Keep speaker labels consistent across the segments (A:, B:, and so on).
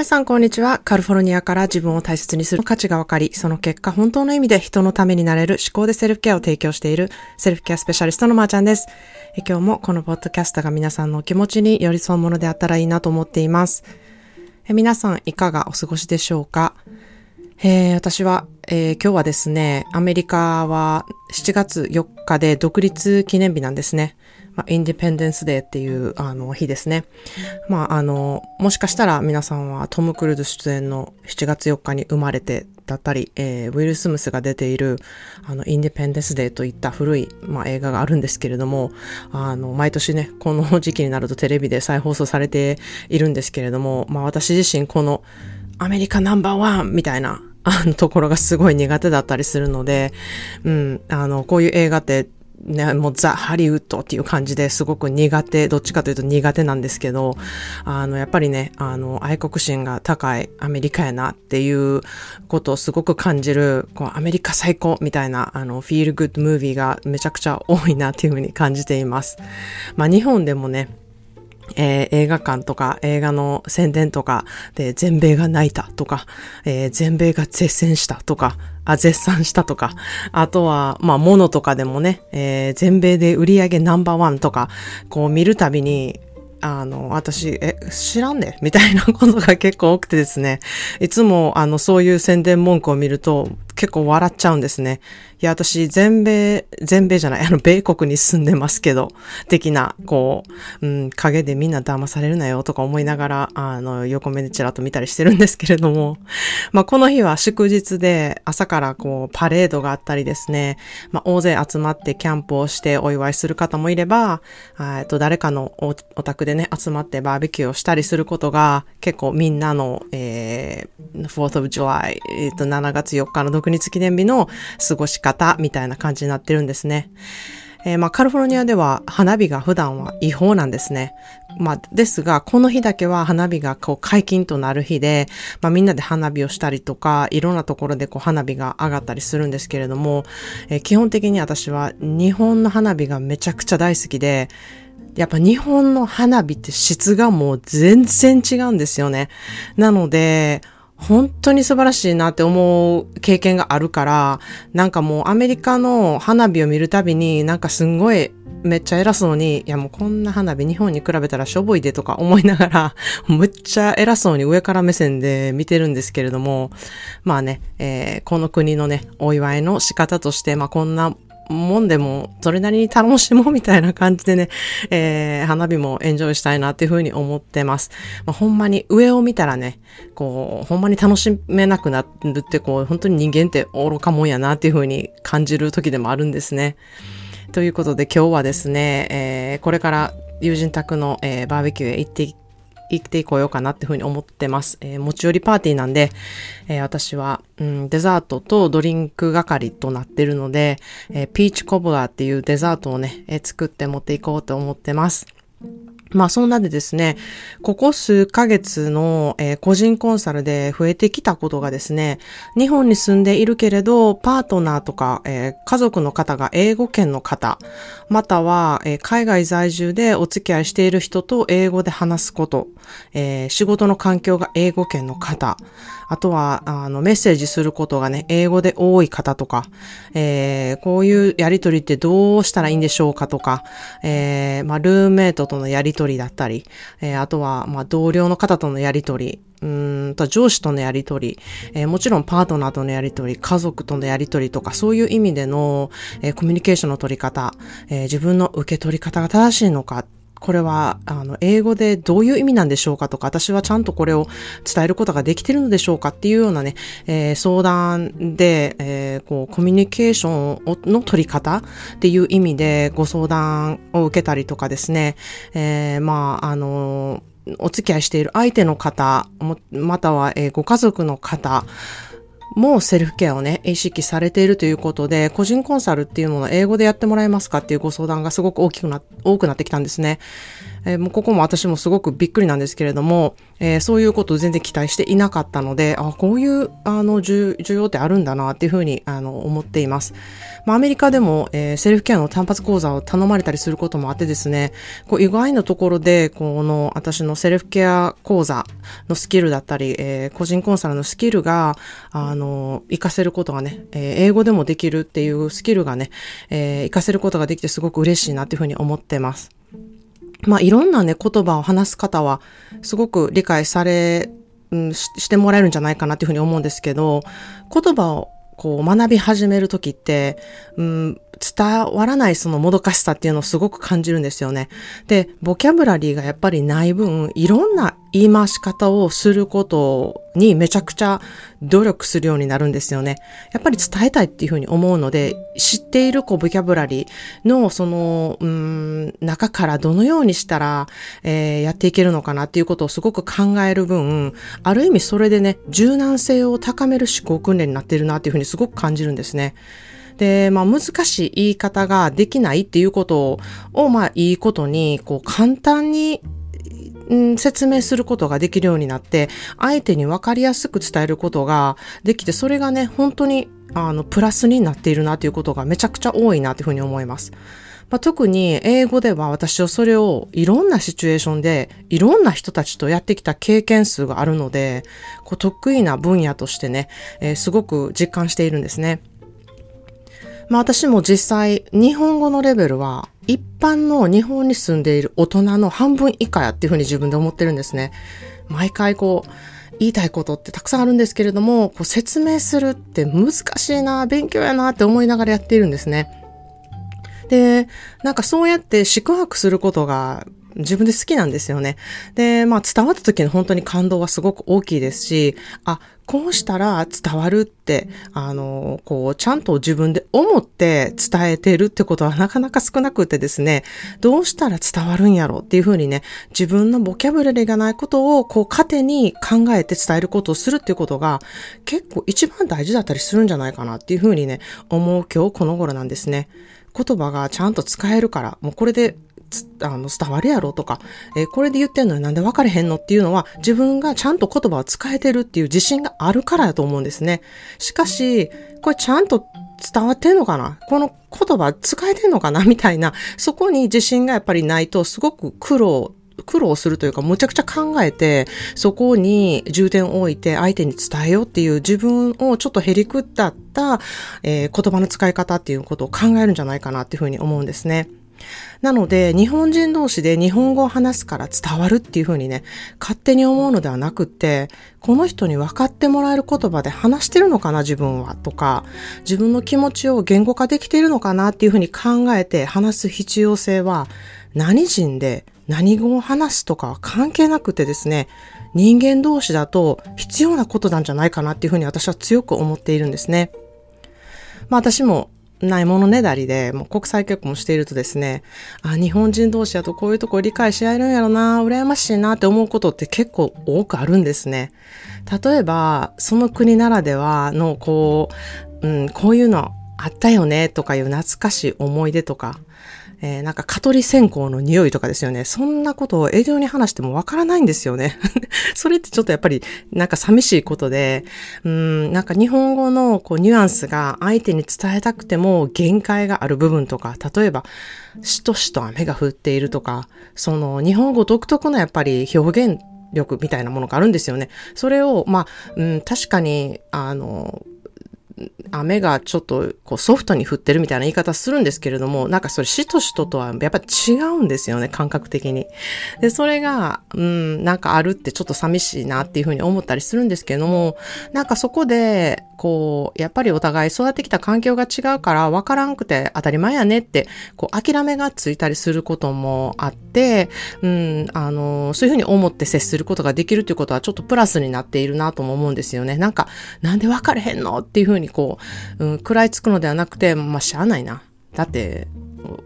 A: 皆さん、こんにちは。カリフォルニアから自分を大切にする価値が分かり、その結果、本当の意味で人のためになれる思考でセルフケアを提供しているセルフケアスペシャリストのまーちゃんです。え今日もこのポッドキャストが皆さんのお気持ちに寄り添うものであったらいいなと思っています。え皆さん、いかがお過ごしでしょうか？えー、私は、えー、今日はですね、アメリカは7月4日で独立記念日なんですね。まあ、インディペンデンスデーっていうあの日ですね。まあ、あの、もしかしたら皆さんはトム・クルーズ出演の7月4日に生まれてだったり、えー、ウィル・スムスが出ている、あの、インディペンデンスデーといった古い、まあ、映画があるんですけれども、あの、毎年ね、この時期になるとテレビで再放送されているんですけれども、まあ、私自身このアメリカナンバーワンみたいな、あのところがすごい苦手だったりするので、うん、あの、こういう映画ってね、もうザ・ハリウッドっていう感じですごく苦手、どっちかというと苦手なんですけど、あの、やっぱりね、あの、愛国心が高いアメリカやなっていうことをすごく感じる、こう、アメリカ最高みたいな、あの、フィールグッドムービーがめちゃくちゃ多いなっていうふうに感じています。まあ、日本でもね、えー、映画館とか映画の宣伝とかで全米が泣いたとか、えー、全米が絶戦したとか、あ、絶賛したとか、あとは、まあ、物とかでもね、えー、全米で売り上げナンバーワンとか、こう見るたびに、あの、私、え、知らんねみたいなことが結構多くてですね。いつも、あの、そういう宣伝文句を見ると、結構笑っちゃうんですね。いや、私、全米、全米じゃない、あの、米国に住んでますけど、的な、こう、うん、影でみんな騙されるなよとか思いながら、あの、横目でちらっと見たりしてるんですけれども、まあ、この日は祝日で、朝からこう、パレードがあったりですね、まあ、大勢集まってキャンプをしてお祝いする方もいれば、えっと、誰かのお宅でね、集まってバーベキューをしたりすることが、結構みんなの、えー、4th of July、えっと、7月4日の独立記念日の過ごし方みたいな感じになってるんですね。えー、まあ、カリフォルニアでは花火が普段は違法なんですね。まあ、ですが、この日だけは花火がこう解禁となる日で、まあ、みんなで花火をしたりとか、いろんなところでこう花火が上がったりするんですけれども、えー、基本的に私は日本の花火がめちゃくちゃ大好きで、やっぱ日本の花火って質がもう全然違うんですよね。なので、本当に素晴らしいなって思う経験があるから、なんかもうアメリカの花火を見るたびになんかすんごいめっちゃ偉そうに、いやもうこんな花火日本に比べたらしょぼいでとか思いながら、むっちゃ偉そうに上から目線で見てるんですけれども、まあね、えー、この国のね、お祝いの仕方として、まあこんなもんでも、それなりに楽しもうみたいな感じでね、えー、花火もエンジョイしたいなっていうふうに思ってます。まあ、ほんまに上を見たらね、こう、ほんまに楽しめなくなるって、こう、本当に人間って愚かもんやなっていうふうに感じる時でもあるんですね。ということで今日はですね、えー、これから友人宅の、えー、バーベキューへ行って生きていこうよかなっていうふうに思ってます。えー、持ち寄りパーティーなんで、えー、私は、うん、デザートとドリンク係となってるので、えー、ピーチコブラーっていうデザートをね、え、作って持っていこうと思ってます。まあそんなでですね、ここ数ヶ月の、えー、個人コンサルで増えてきたことがですね、日本に住んでいるけれど、パートナーとか、えー、家族の方が英語圏の方、または、えー、海外在住でお付き合いしている人と英語で話すこと、え仕事の環境が英語圏の方、あとは、あの、メッセージすることがね、英語で多い方とか、えこういうやりとりってどうしたらいいんでしょうかとか、えまあ、ルームメイトとのやりとり取りだったり、えー、あとは、まあ、同僚の方とのやりとり、うんと上司とのやりとり、えー、もちろんパートナーとのやりとり、家族とのやりとりとか、そういう意味での、えー、コミュニケーションの取り方、えー、自分の受け取り方が正しいのか、これは、あの、英語でどういう意味なんでしょうかとか、私はちゃんとこれを伝えることができてるのでしょうかっていうようなね、えー、相談で、えー、こう、コミュニケーションの取り方っていう意味でご相談を受けたりとかですね、えー、まあ、あの、お付き合いしている相手の方、もまたは、え、ご家族の方、もうセルフケアをね、意識されているということで、個人コンサルっていうものを英語でやってもらえますかっていうご相談がすごく大きくな、多くなってきたんですね。えー、もうここも私もすごくびっくりなんですけれども、えー、そういうことを全然期待していなかったので、あ、こういう、あの、需要ってあるんだなっていうふうに、あの、思っています。まあ、アメリカでも、えー、セルフケアの単発講座を頼まれたりすることもあってですね、こう意外なところで、この、私のセルフケア講座のスキルだったり、えー、個人コンサルのスキルが、あの、活かせることがね、えー、英語でもできるっていうスキルがね、えー、活かせることができてすごく嬉しいなっていうふうに思ってます。まあ、いろんなね、言葉を話す方は、すごく理解され、うん、ししてもらえるんじゃないかなっていうふうに思うんですけど、言葉をこう学び始めるときって、うん、伝わらないそのもどかしさっていうのをすごく感じるんですよね。で、ボキャブラリーがやっぱりない分、いろんな言い回し方をすることにめちゃくちゃ努力するようになるんですよね。やっぱり伝えたいっていうふうに思うので、知っているこうボキャブラリーのその、うん、中からどのようにしたら、えー、やっていけるのかなっていうことをすごく考える分、ある意味それでね、柔軟性を高める思考訓練になってるなっていうふうにすごく感じるんですね。で、まあ難しい言い方ができないっていうことを、まあいいことに、こう簡単にん、説明することができるようになって、相手に分かりやすく伝えることができて、それがね、本当に、あの、プラスになっているなということがめちゃくちゃ多いなというふうに思います。まあ、特に英語では私はそれをいろんなシチュエーションでいろんな人たちとやってきた経験数があるので、こう得意な分野としてね、えー、すごく実感しているんですね。まあ私も実際、日本語のレベルは、一般の日本に住んでいる大人の半分以下やっていうふうに自分で思ってるんですね。毎回こう、言いたいことってたくさんあるんですけれども、こう説明するって難しいな、勉強やなって思いながらやっているんですね。で、なんかそうやって宿泊することが自分で好きなんですよね。で、まあ伝わった時の本当に感動はすごく大きいですし、あ、こうしたら伝わるって、あの、こう、ちゃんと自分で思って伝えてるってことはなかなか少なくてですね、どうしたら伝わるんやろうっていうふうにね、自分のボキャブラリーがないことを、こう、糧に考えて伝えることをするっていうことが、結構一番大事だったりするんじゃないかなっていうふうにね、思う今日この頃なんですね。言葉がちゃんと使えるから、もうこれであの、伝わるやろとか、えー、これで言ってんのになんで分かれへんのっていうのは、自分がちゃんと言葉を使えてるっていう自信があるからだと思うんですね。しかし、これちゃんと伝わってんのかな？この言葉使えてんのかな？みたいな、そこに自信がやっぱりないと、すごく苦労苦労するというか、むちゃくちゃ考えて、そこに重点を置いて相手に伝えようっていう自分をちょっとへりくったった、えー、言葉の使い方っていうことを考えるんじゃないかなっていうふうに思うんですね。なので、日本人同士で日本語を話すから伝わるっていうふうにね、勝手に思うのではなくって、この人に分かってもらえる言葉で話してるのかな、自分は、とか、自分の気持ちを言語化できているのかなっていうふうに考えて話す必要性は、何人で何語を話すとかは関係なくてですね、人間同士だと必要なことなんじゃないかなっていうふうに私は強く思っているんですね。まあ私もないものねだりで、もう国際結婚しているとですね、あ、日本人同士だとこういうとこ理解し合えるんやろな、羨ましいなって思うことって結構多くあるんですね。例えば、その国ならではの、こう、うん、こういうのあったよねとかいう懐かしい思い出とか、えー、なんか蚊取り線香の匂いとかですよね。そんなことを営業に話してもわからないんですよね。それってちょっとやっぱりなんか寂しいことで、うん、なんか日本語のこうニュアンスが相手に伝えたくても限界がある部分とか、例えば、しとしと雨が降っているとか、その日本語独特のやっぱり表現力みたいなものがあるんですよね。それを、まあ、うん、確かに、あの、雨がちょっとこうソフトに降ってるみたいな言い方するんですけれども、なんかそれしとしととはやっぱ違うんですよね、感覚的に。で、それが、うん、なんかあるってちょっと寂しいなっていうふうに思ったりするんですけれども、なんかそこで、こう、やっぱりお互い育ってきた環境が違うから分からんくて当たり前やねって、こう、諦めがついたりすることもあって、うん、あの、そういうふうに思って接することができるということはちょっとプラスになっているなとも思うんですよね。なんか、なんで分かれへんのっていうふうにこう、うん、食らいつくのではなくて、まあ、しゃあないな。だって、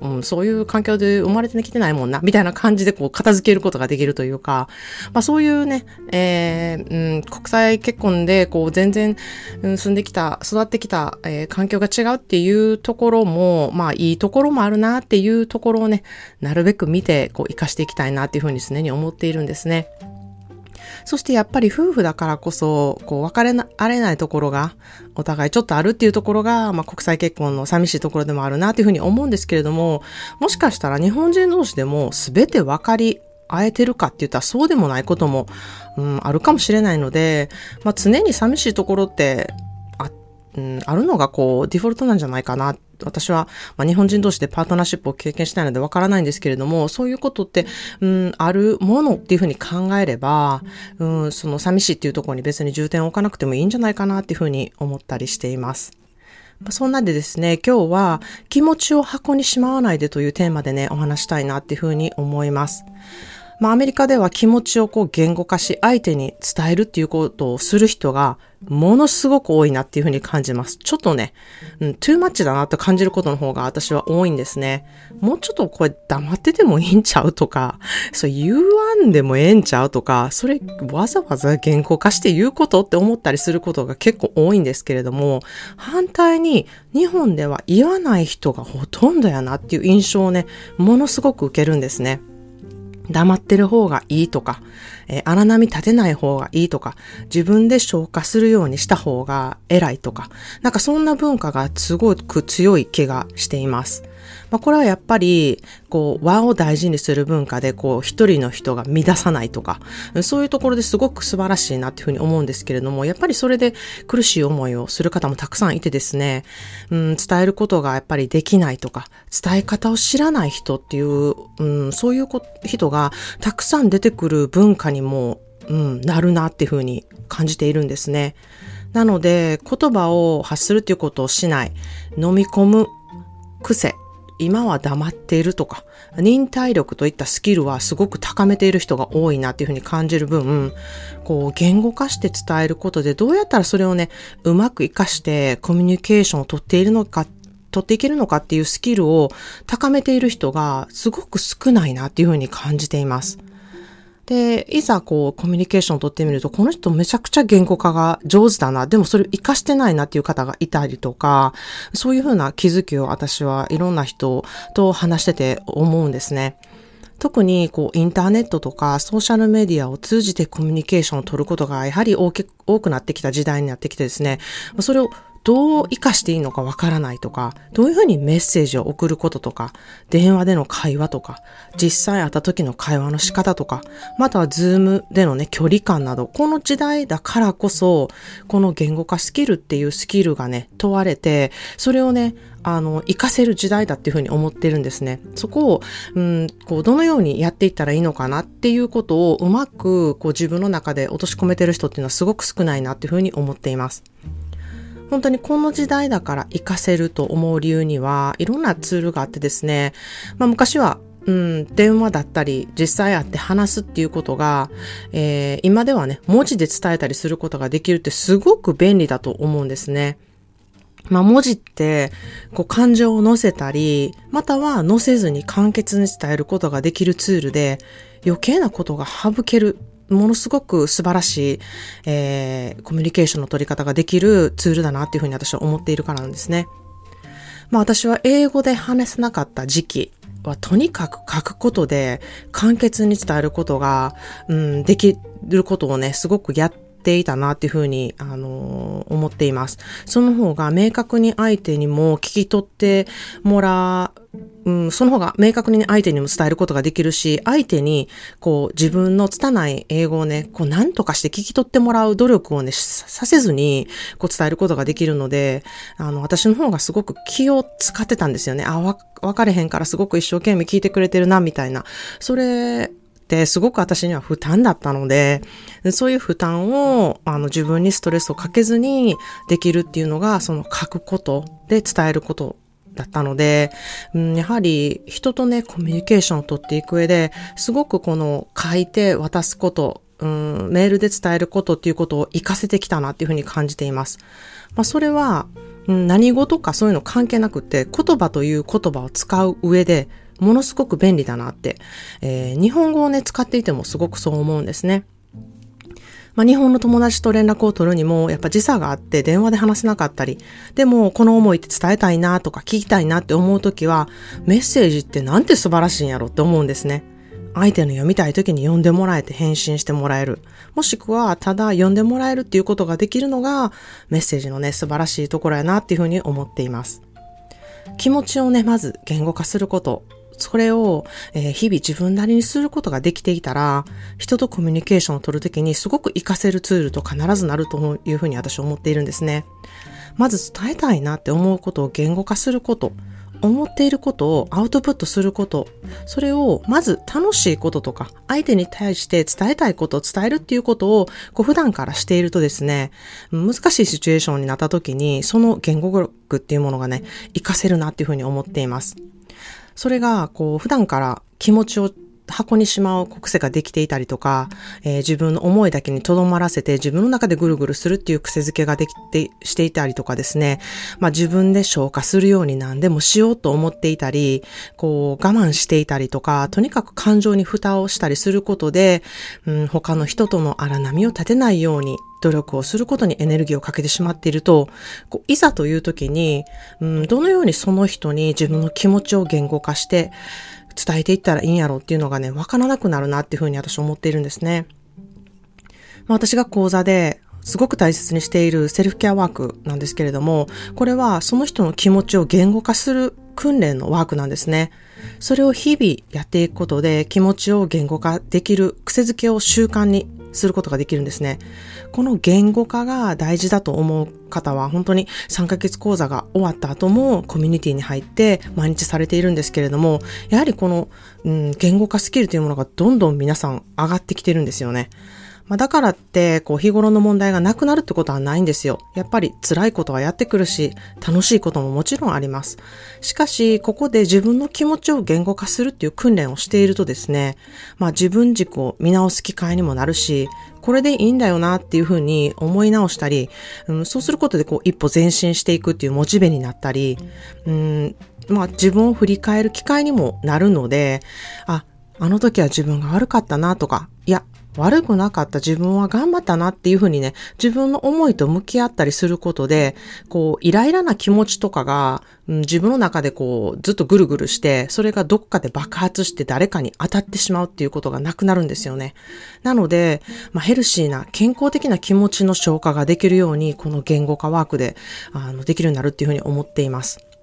A: うん、そういう環境で生まれてきてないもんな、みたいな感じでこう片付けることができるというか、まあそういうね、えー、うん、国際結婚でこう全然、うん、住んできた、育ってきた、えー、環境が違うっていうところも、まあいいところもあるなっていうところをね、なるべく見てこう活かしていきたいなっていうふうに常に思っているんですね。そしてやっぱり夫婦だからこそ、こう別れられないところが、お互いちょっとあるっていうところが、まあ国際結婚の寂しいところでもあるなっていうふうに思うんですけれども、もしかしたら日本人同士でも全て分かり合えてるかって言ったらそうでもないことも、うん、あるかもしれないので、まあ常に寂しいところって、うん、あるのがこうデフォルトなんじゃないかな私は、まあ、日本人同士でパートナーシップを経験したいのでわからないんですけれども、そういうことって、うん、あるものっていうふうに考えれば、うん、その寂しいっていうところに別に重点を置かなくてもいいんじゃないかなっていうふうに思ったりしています。そんなんでですね、今日は気持ちを箱にしまわないでというテーマでね、お話したいなっていうふうに思います。まあ、アメリカでは気持ちをこう言語化し、相手に伝えるっていうことをする人が、ものすごく多いなっていうふうに感じます。ちょっとね、うん、トゥーマッチだなと感じることの方が私は多いんですね。もうちょっとこれ黙っててもいいんちゃうとか、そう言わんでもええんちゃうとか、それわざわざ言語化して言うことって思ったりすることが結構多いんですけれども、反対に日本では言わない人がほとんどやなっていう印象をね、ものすごく受けるんですね。黙ってる方がいいとか、えー、荒波立てない方がいいとか、自分で消化するようにした方が偉いとか、なんかそんな文化がすごく強い気がしています。まあ、これはやっぱり、こう、和を大事にする文化で、こう、一人の人が乱さないとか、そういうところですごく素晴らしいなっていうふうに思うんですけれども、やっぱりそれで苦しい思いをする方もたくさんいてですね、うん、伝えることがやっぱりできないとか、伝え方を知らない人っていう、うん、そういう人がたくさん出てくる文化にも、うん、なるなっていうふうに感じているんですね。なので、言葉を発するっていうことをしない、飲み込む癖今は黙っているとか、忍耐力といったスキルはすごく高めている人が多いなっていうふうに感じる分、こう言語化して伝えることでどうやったらそれをね、うまく活かしてコミュニケーションをとっているのか、取っていけるのかっていうスキルを高めている人がすごく少ないなっていうふうに感じています。で、いざこうコミュニケーションを取ってみると、この人めちゃくちゃ言語化が上手だな、でもそれを活かしてないなっていう方がいたりとか、そういうふうな気づきを私はいろんな人と話してて思うんですね。特にこうインターネットとかソーシャルメディアを通じてコミュニケーションを取ることがやはり多くなってきた時代になってきてですね、それをどう活かしていいのかわからないとか、どういうふうにメッセージを送ることとか、電話での会話とか、実際会った時の会話の仕方とか、またはズームでのね、距離感など、この時代だからこそ、この言語化スキルっていうスキルがね、問われて、それをね、あの、活かせる時代だっていうふうに思ってるんですね。そこを、うん、こう、どのようにやっていったらいいのかなっていうことをうまく、こう、自分の中で落とし込めてる人っていうのはすごく少ないなっていうふうに思っています。本当にこの時代だから活かせると思う理由には、いろんなツールがあってですね、まあ昔はうん、電話だったり、実際会って話すっていうことが、えー、今ではね、文字で伝えたりすることができるってすごく便利だと思うんですね。まあ文字って、こう感情を乗せたり、または乗せずに簡潔に伝えることができるツールで、余計なことが省けるものすごく素晴らしい、えー、コミュニケーションの取り方ができるツールだなっていうふうに私は思っているからなんですね。まあ私は英語で話せなかった時期はとにかく書くことで簡潔に伝えることが、うん、できることをね、すごくやっていたなっていうふうに、あのー、思っています。その方が明確に相手にも聞き取ってもらううん、その方が明確に相手にも伝えることができるし、相手に、こう、自分の拙い英語をね、こう、何とかして聞き取ってもらう努力をね、させずに、こう、伝えることができるので、あの、私の方がすごく気を使ってたんですよね。あ、わ、分かれへんからすごく一生懸命聞いてくれてるな、みたいな。それ、ってすごく私には負担だったので、そういう負担をあの自分にストレスをかけずにできるっていうのが、その書くことで伝えることだったので、うん、やはり人とね、コミュニケーションを取っていく上で、すごくこの書いて渡すこと、うん、メールで伝えることっていうことを活かせてきたなっていうふうに感じています。まあ、それは、何語とかそういうの関係なくて言葉という言葉を使う上でものすごく便利だなって、えー、日本語をね使っていてもすごくそう思うんですね。まあ、日本の友達と連絡を取るにも、やっぱ時差があって電話で話せなかったり、でもこの思いって伝えたいなとか聞きたいなって思うときは、メッセージってなんて素晴らしいんやろって思うんですね。相手の読みたい時に読んでもらえて返信してもらえる。もしくは、ただ読んでもらえるっていうことができるのが、メッセージのね、素晴らしいところやなっていうふうに思っています。気持ちをね、まず言語化すること。それを、えー、日々自分なりにすることができていたら、人とコミュニケーションを取るときにすごく活かせるツールと必ずなるというふうに私は思っているんですね。まず伝えたいなって思うことを言語化すること。思っていることをアウトプットすること。それをまず楽しいこととか、相手に対して伝えたいことを伝えるっていうことをこう普段からしているとですね、難しいシチュエーションになった時に、その言語力っていうものがね、活かせるなっていうふうに思っています。それが、こう、普段から気持ちを箱にしまう癖ができていたりとか、えー、自分の思いだけに留まらせて自分の中でぐるぐるするっていう癖づけができて、していたりとかですね、まあ自分で消化するように何でもしようと思っていたり、こう我慢していたりとか、とにかく感情に蓋をしたりすることで、うん、他の人との荒波を立てないように努力をすることにエネルギーをかけてしまっていると、こういざという時に、うん、どのようにその人に自分の気持ちを言語化して、伝えていったらいいんやろうっていうのがね、わからなくなるなっていうふうに私思っているんですね。まあ、私が講座ですごく大切にしているセルフケアワークなんですけれども、これはその人の気持ちを言語化する訓練のワークなんですね。それを日々やっていくことで気持ちを言語化できる癖づけを習慣にすることができるんですね。この言語化が大事だと思う方は本当に3ヶ月講座が終わった後もコミュニティに入って毎日されているんですけれども、やはりこの、うん、言語化スキルというものがどんどん皆さん上がってきてるんですよね。まあ、だからって、こう、日頃の問題がなくなるってことはないんですよ。やっぱり辛いことはやってくるし、楽しいことももちろんあります。しかし、ここで自分の気持ちを言語化するっていう訓練をしているとですね、まあ自分軸を見直す機会にもなるし、これでいいんだよなっていうふうに思い直したり、うん、そうすることでこう一歩前進していくっていうモチベになったり、うん、まあ自分を振り返る機会にもなるので、あ、あの時は自分が悪かったなとか、いや、悪くなかった自分は頑張ったなっていうふうにね、自分の思いと向き合ったりすることで、こう、イライラな気持ちとかが、うん、自分の中でこう、ずっとぐるぐるして、それがどっかで爆発して誰かに当たってしまうっていうことがなくなるんですよね。なので、まあ、ヘルシーな、健康的な気持ちの消化ができるように、この言語化ワークで、あの、できるようになるっていうふうに思っています。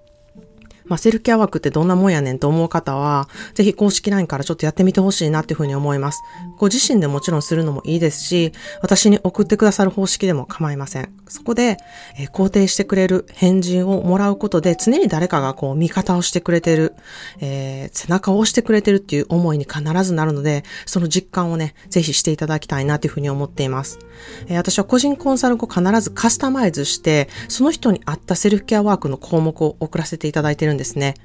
A: まあ、セルフケア枠ってどんなもんやねんと思う方は、ぜひ公式 LINE からちょっとやってみてほしいなっていうふうに思います。ご自身でもちろんするのもいいですし、私に送ってくださる方式でも構いません。そこで、え、肯定してくれる返事をもらうことで、常に誰かがこう味方をしてくれてる、えー、背中を押してくれてるっていう思いに必ずなるので、その実感をね、ぜひしていただきたいなというふうに思っています。えー、私は個人コンサル後必ずカスタマイズして、その人に合ったセルフケアワークの項目を送らせていただいてるんですね。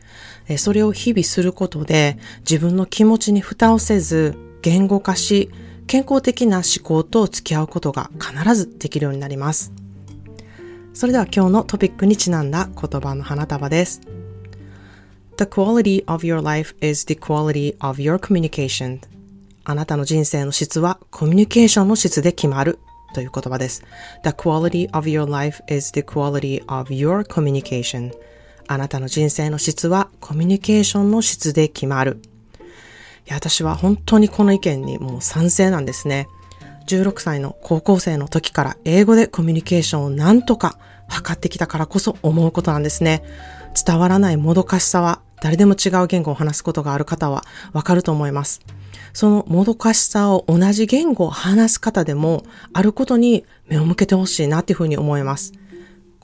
A: それを日々することで自分の気持ちに蓋をせず言語化し健康的な思考と付き合うことが必ずできるようになります。それでは今日のトピックにちなんだ言葉の花束です。The quality of your life is the quality of your communication. あなたの人生の質はコミュニケーションの質で決まるという言葉です。The quality of your life is the quality of your communication. あなたの人生の質はコミュニケーションの質で決まる。いや、私は本当にこの意見にもう賛成なんですね。16歳の高校生の時から英語でコミュニケーションを何とか測ってきたからこそ思うことなんですね。伝わらないもどかしさは誰でも違う言語を話すことがある方はわかると思います。そのもどかしさを同じ言語を話す方でもあることに目を向けてほしいなっていうふうに思います。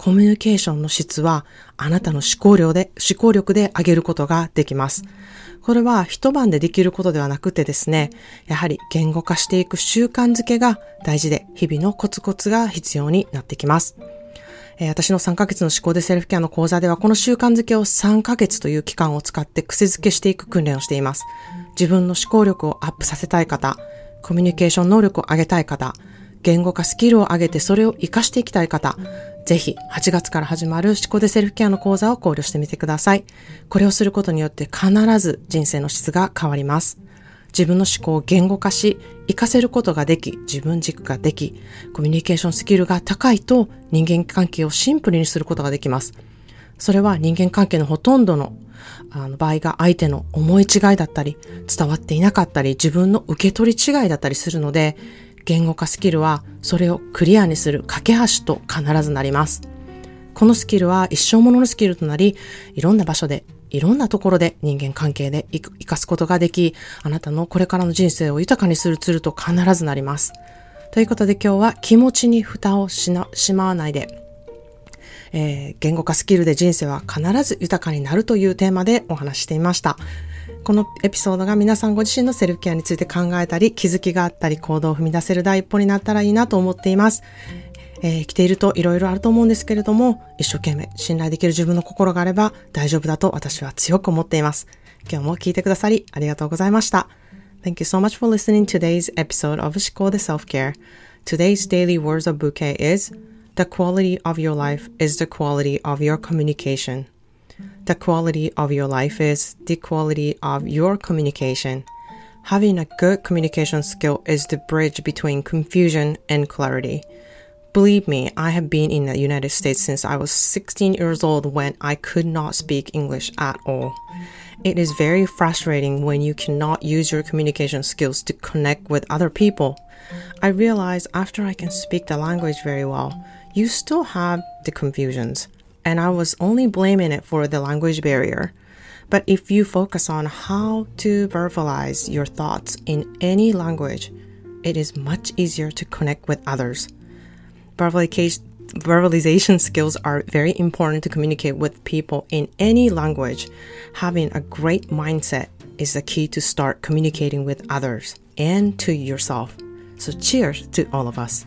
A: コミュニケーションの質はあなたの思考量で、思考力で上げることができます。これは一晩でできることではなくてですね、やはり言語化していく習慣づけが大事で、日々のコツコツが必要になってきます。え、私の3ヶ月の思考でセルフケアの講座では、この習慣づけを3ヶ月という期間を使って癖づけしていく訓練をしています。自分の思考力をアップさせたい方、コミュニケーション能力を上げたい方、言語化スキルを上げてそれを活かしていきたい方、ぜひ8月から始まる思考でセルフケアの講座を考慮してみてください。これをすることによって必ず人生の質が変わります。自分の思考を言語化し、活かせることができ、自分軸ができ、コミュニケーションスキルが高いと人間関係をシンプルにすることができます。それは人間関係のほとんどのあの場合が相手の思い違いだったり、伝わっていなかったり、自分の受け取り違いだったりするので、言語化スキルはそれをクリアにする架け橋と必ずなります。このスキルは一生もののスキルとなり、いろんな場所で、いろんなところで人間関係で活かすことができ、あなたのこれからの人生を豊かにするツールと必ずなります。ということで今日は気持ちに蓋をしな、しまわないで、えー、言語化スキルで人生は必ず豊かになるというテーマでお話していました。このエピソードが皆さんご自身のセルフケアについて考えたり、気づきがあったり、行動を踏み出せる第一歩になったらいいなと思っています。えー、生きていると色々あると思うんですけれども、一生懸命信頼できる自分の心があれば大丈夫だと私は強く思っています。今日も聞いてくださりありがとうございました。Thank you so much for listening to today's episode of 思考で Self-Care. Today's daily words of bouquet is The quality of your life is the quality of your communication. The quality of your life is the quality of your communication. Having a good communication skill is the bridge between confusion and clarity. Believe me, I have been in the United States since I was 16 years old when I could not speak English at all. It is very frustrating when you cannot use your communication skills to connect with other people. I realize after I can speak the language very well, you still have the confusions and I was only blaming it for the language barrier. But if you focus on how to verbalize your thoughts in any language, it is much easier to connect with others. Verbalization skills are very important to communicate with people in any language. Having a great mindset is the key to start communicating with others and to yourself. So, cheers to all of us.